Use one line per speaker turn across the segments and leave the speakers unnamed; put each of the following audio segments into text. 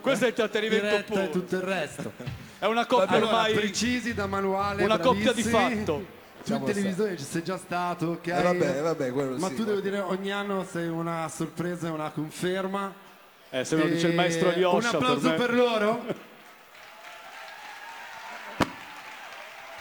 Questo è il intrattenimento
diretta
puro.
e tutto il resto.
È una coppia
Allora,
ormai
precisi da manuale,
una coppia di
bravissimi.
fatto.
Tu in televisione ci sei già stato, ok?
Eh, vabbè, vabbè, quello
Ma
sì,
tu devo dire ogni anno sei una sorpresa e una conferma.
Eh, se me lo dice il maestro
Un
Yosha
applauso
per me.
per loro.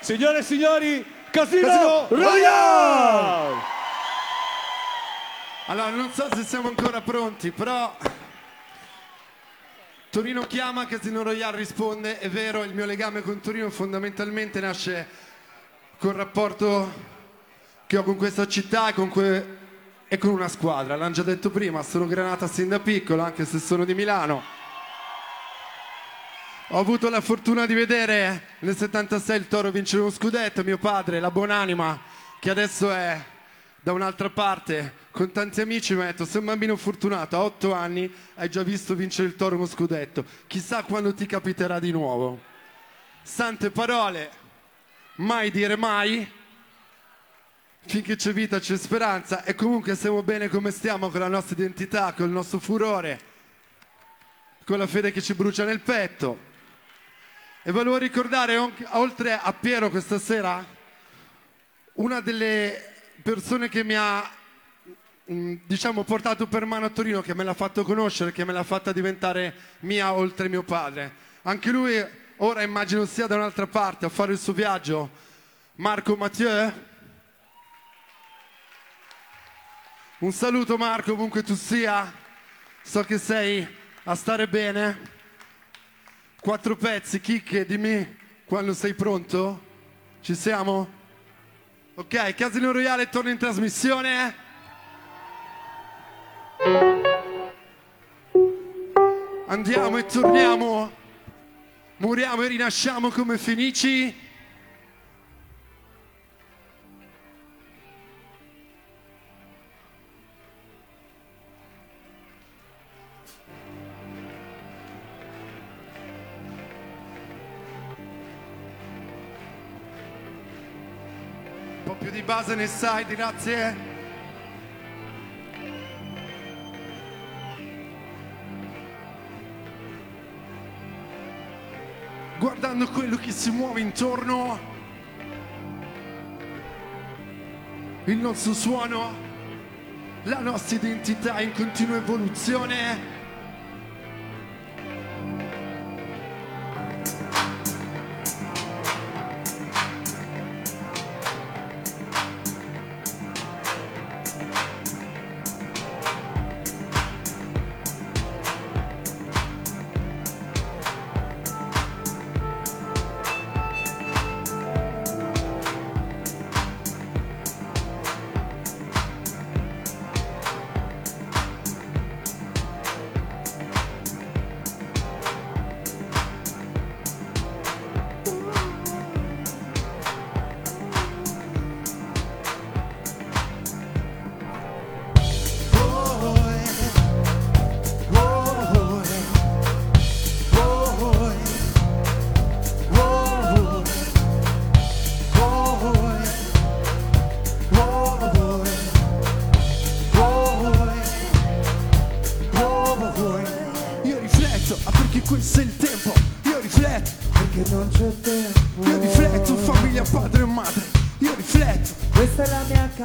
Signore e signori, Casino,
Casino
Royale!
Allora, non so se siamo ancora pronti, però Torino chiama, Casino Royale risponde. È vero, il mio legame con Torino fondamentalmente nasce col rapporto che ho con questa città con, que- e con una squadra. L'hanno già detto prima, sono granata sin da piccolo, anche se sono di Milano. Ho avuto la fortuna di vedere nel 76 il Toro vincere uno scudetto, mio padre, la buonanima, che adesso è da un'altra parte, con tanti amici mi ha detto, sei un bambino fortunato, a otto anni hai già visto vincere il Toro scudetto, chissà quando ti capiterà di nuovo. Sante parole, mai dire mai, finché c'è vita c'è speranza e comunque stiamo bene come stiamo con la nostra identità, con il nostro furore, con la fede che ci brucia nel petto. E volevo ricordare, oltre a Piero questa sera, una delle persone che mi ha, mm, diciamo, portato per mano a Torino, che me l'ha fatto conoscere, che me l'ha fatta diventare mia oltre mio padre. Anche lui ora immagino sia da un'altra parte a fare il suo viaggio. Marco Mathieu. Un saluto Marco, ovunque tu sia. So che sei a stare bene. Quattro pezzi, chicche, dimmi quando sei pronto. Ci siamo? Ok, Casino Royale torna in trasmissione. Andiamo e torniamo. Moriamo e rinasciamo come fenici. Base nel side, grazie. Guardando quello che si muove intorno, il nostro suono, la nostra identità in continua evoluzione.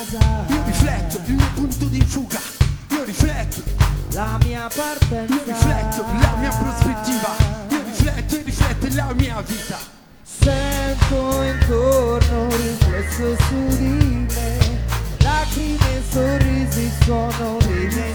Io rifletto, il mio punto di fuga. Io rifletto,
La mia partenza
io rifletto, la mia prospettiva. Io rifletto e rifletto la mia vita.
Sento intorno riflesso su di me Lacrime e sorrisi sono dei miei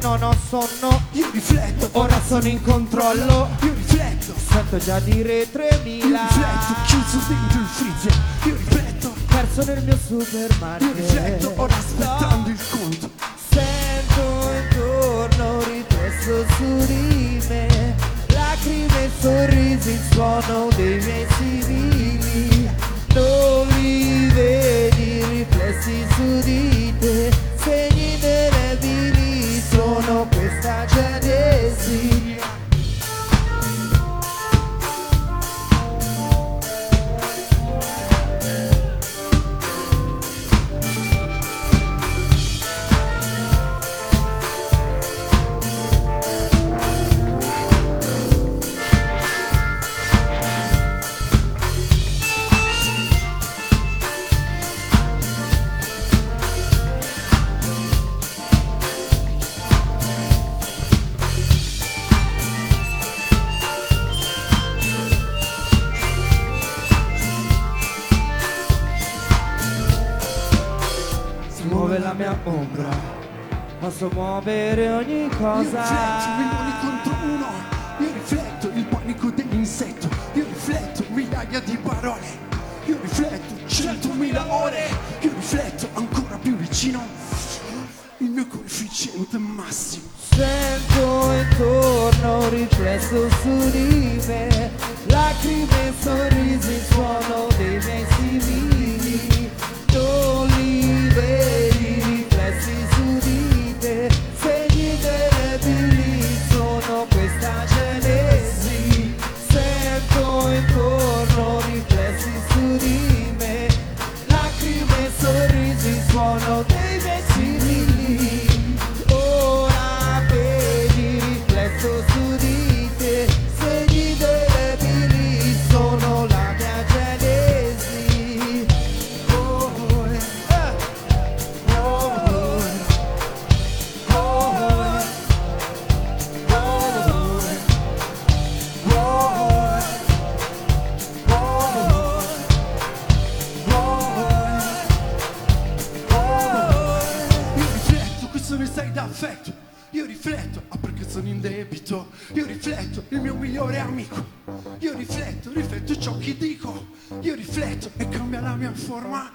non ho sonno
Io rifletto
Ora sono in controllo.
Io rifletto.
Sento già dire 3000 Io
rifletto Chiuso dentro il freezer. Io rifletto.
Perso nel mio supermarket.
Io rifletto Ora aspettando il conto.
Sento intorno un riflesso su di me. Lacrime e sorrisi il suono dei miei civili Non li vedi riflessi su di te. that. Muovere ogni
Io
cosa.
rifletto milioni contro uno, io rifletto il panico dell'insetto, io rifletto migliaia di parole, io rifletto centomila ore, io rifletto ancora più vicino. Il mio coefficiente massimo.
Sento intorno un riflesso su di me. Lacrime e sorrisi suono sono
in debito. Io rifletto, il mio migliore amico. Io rifletto, rifletto ciò che dico. Io rifletto e cambia la mia forma.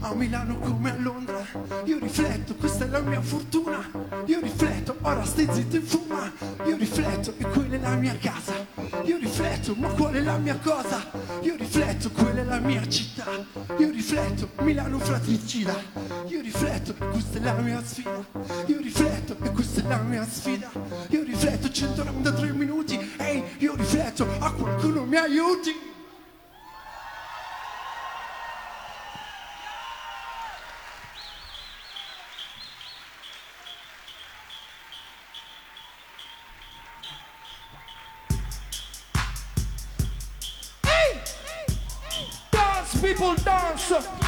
A Milano come a Londra. Io rifletto, questa è la mia fortuna. Io rifletto, ora stai zitto e fuma. Io rifletto e quella è la mia casa. Io rifletto, ma qual è la mia cosa? Io rifletto, quella è la mia città. Io rifletto, Milano fratricida. Io rifletto, questa è la mia sfida. Io rifletto, e questa è la mia sfida. Io rifletto, 193 minuti. Ehi, io rifletto, a qualcuno mi aiuti.
People, dance.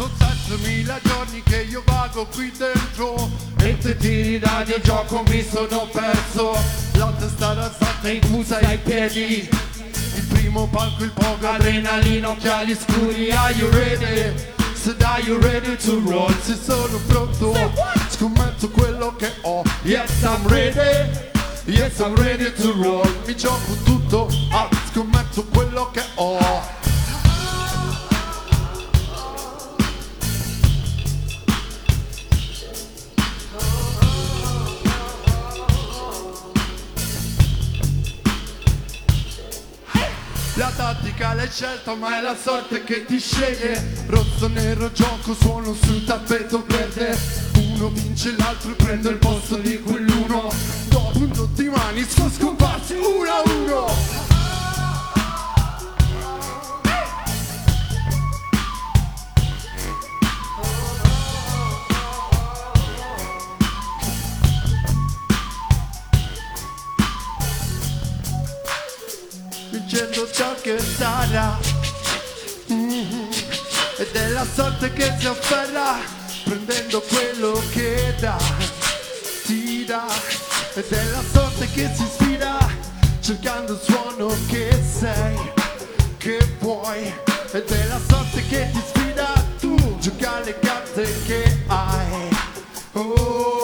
Sono 7000 giorni che io vago qui dentro E te tiri da di gioco mi sono perso. La testa alzata in puzza ai piedi. Il primo palco, il poco adrenalina, occhiali scuri Are you ready? Said are you ready to roll? Se sono pronto Scommetto quello che ho. Yes I'm ready. Yes I'm ready to roll. Mi gioco tutto ah, Scommetto quello che ho Tattica l'hai ma è la sorte che ti sceglie. Rosso, nero, gioco, suono sul tappeto verde. Uno vince l'altro e prende il posto di quell'uno. Dopo un tot di mani sono scomparsi uno a uno Vincendo ciò che sarà. Mhm. Ed è la sorte che si afferra Prendendo quello che dà. Ti dà. Ed è la sorte che si sfida Cercando il suono che sei Che vuoi. Ed è la sorte che ti sfida Tu gioca le carte che hai. Ora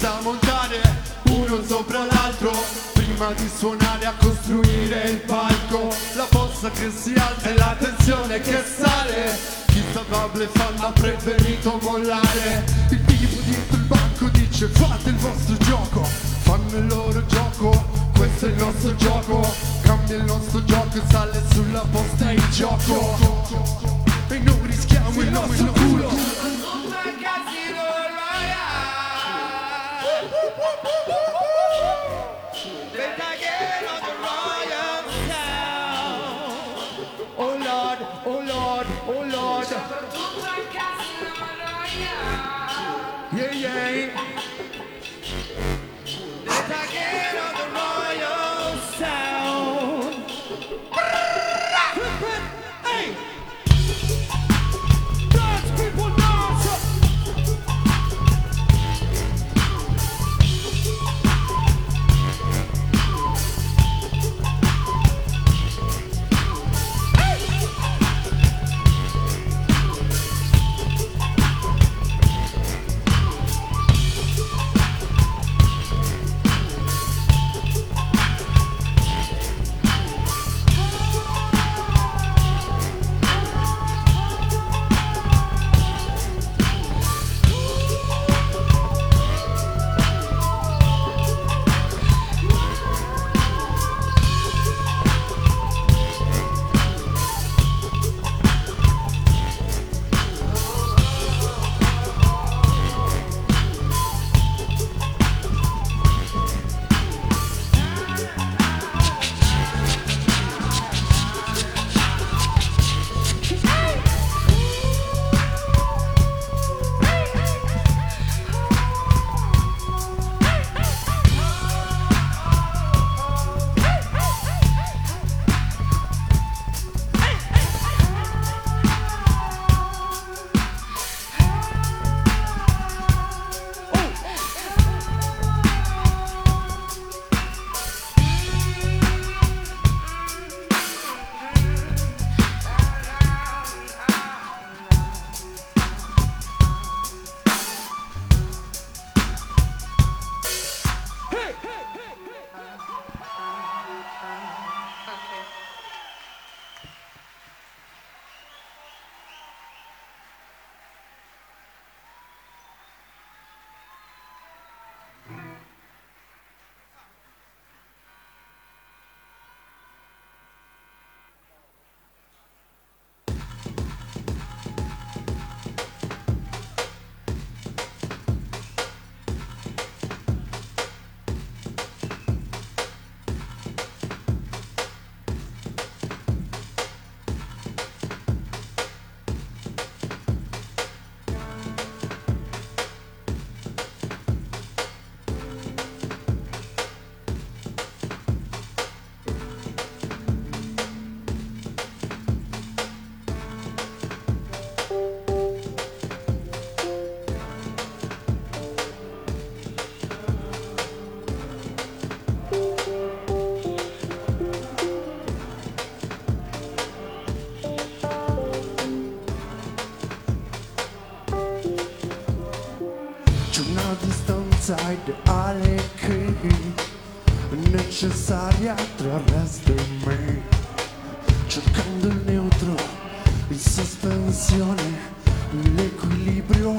Da montare uno sopra l'altro prima di suonare a costruire il palco. La bossa che si alza e la tensione che sale vita nobile fanno preferito mollare. Il tipo dietro il banco dice fate il vostro gioco Fanno il loro gioco, questo è il nostro gioco. Cambia il nostro gioco e sale sulla posta il gioco. E non rischiamo il nostro culo. de ale câini Necesarea travesc de mine Cercând el neutro, il sospensione, l'equilibrio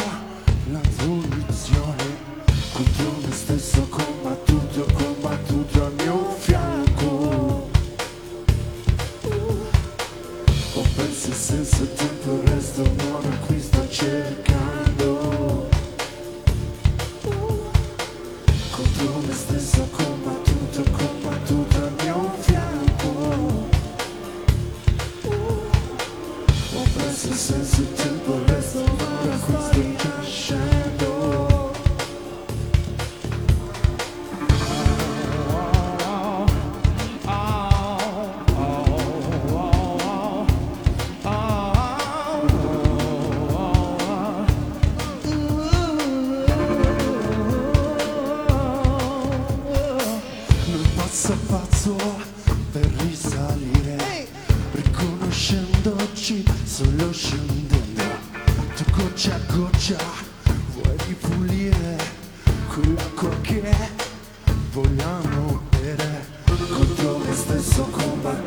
se combattre.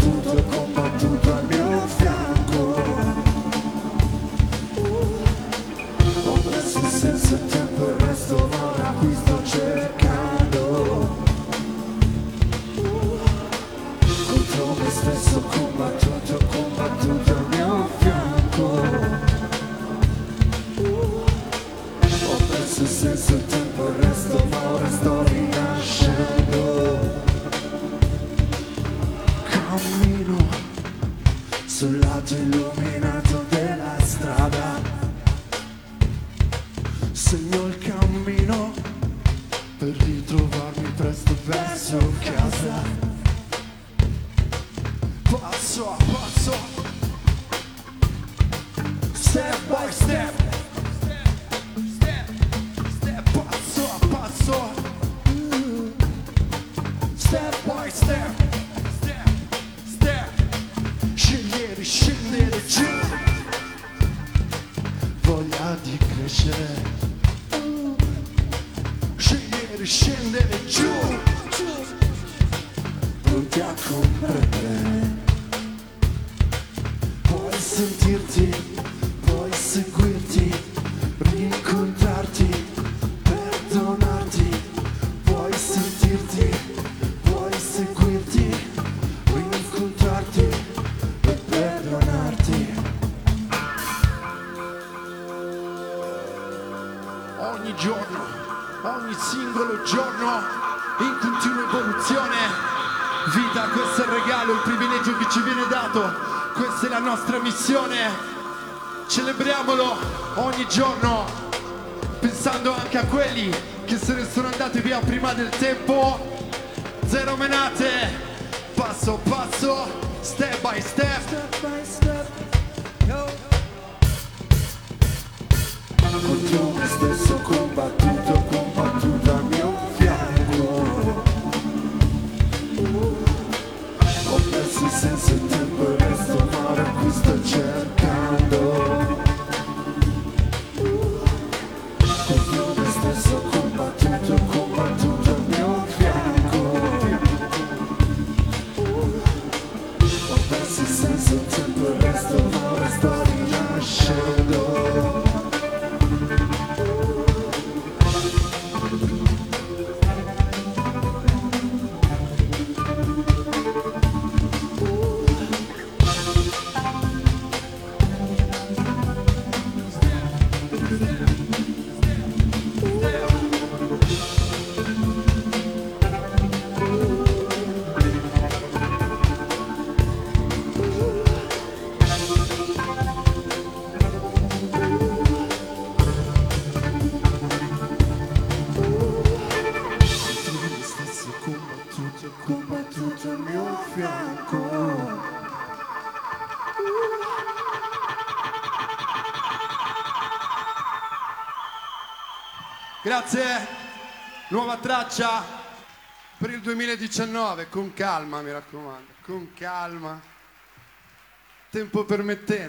Şimdi mi giù Punti a comprare viene dato, questa è la nostra missione. Celebriamolo ogni giorno, pensando anche a quelli che se ne sono andati via prima del tempo. Zero menate, passo passo, step by step.
Step by step.
Contro me stesso combattuto, combattuto al mio Del tempo e resto male qui sto cercando. Grazie, nuova traccia per il 2019, con calma mi raccomando, con calma, tempo permettendo.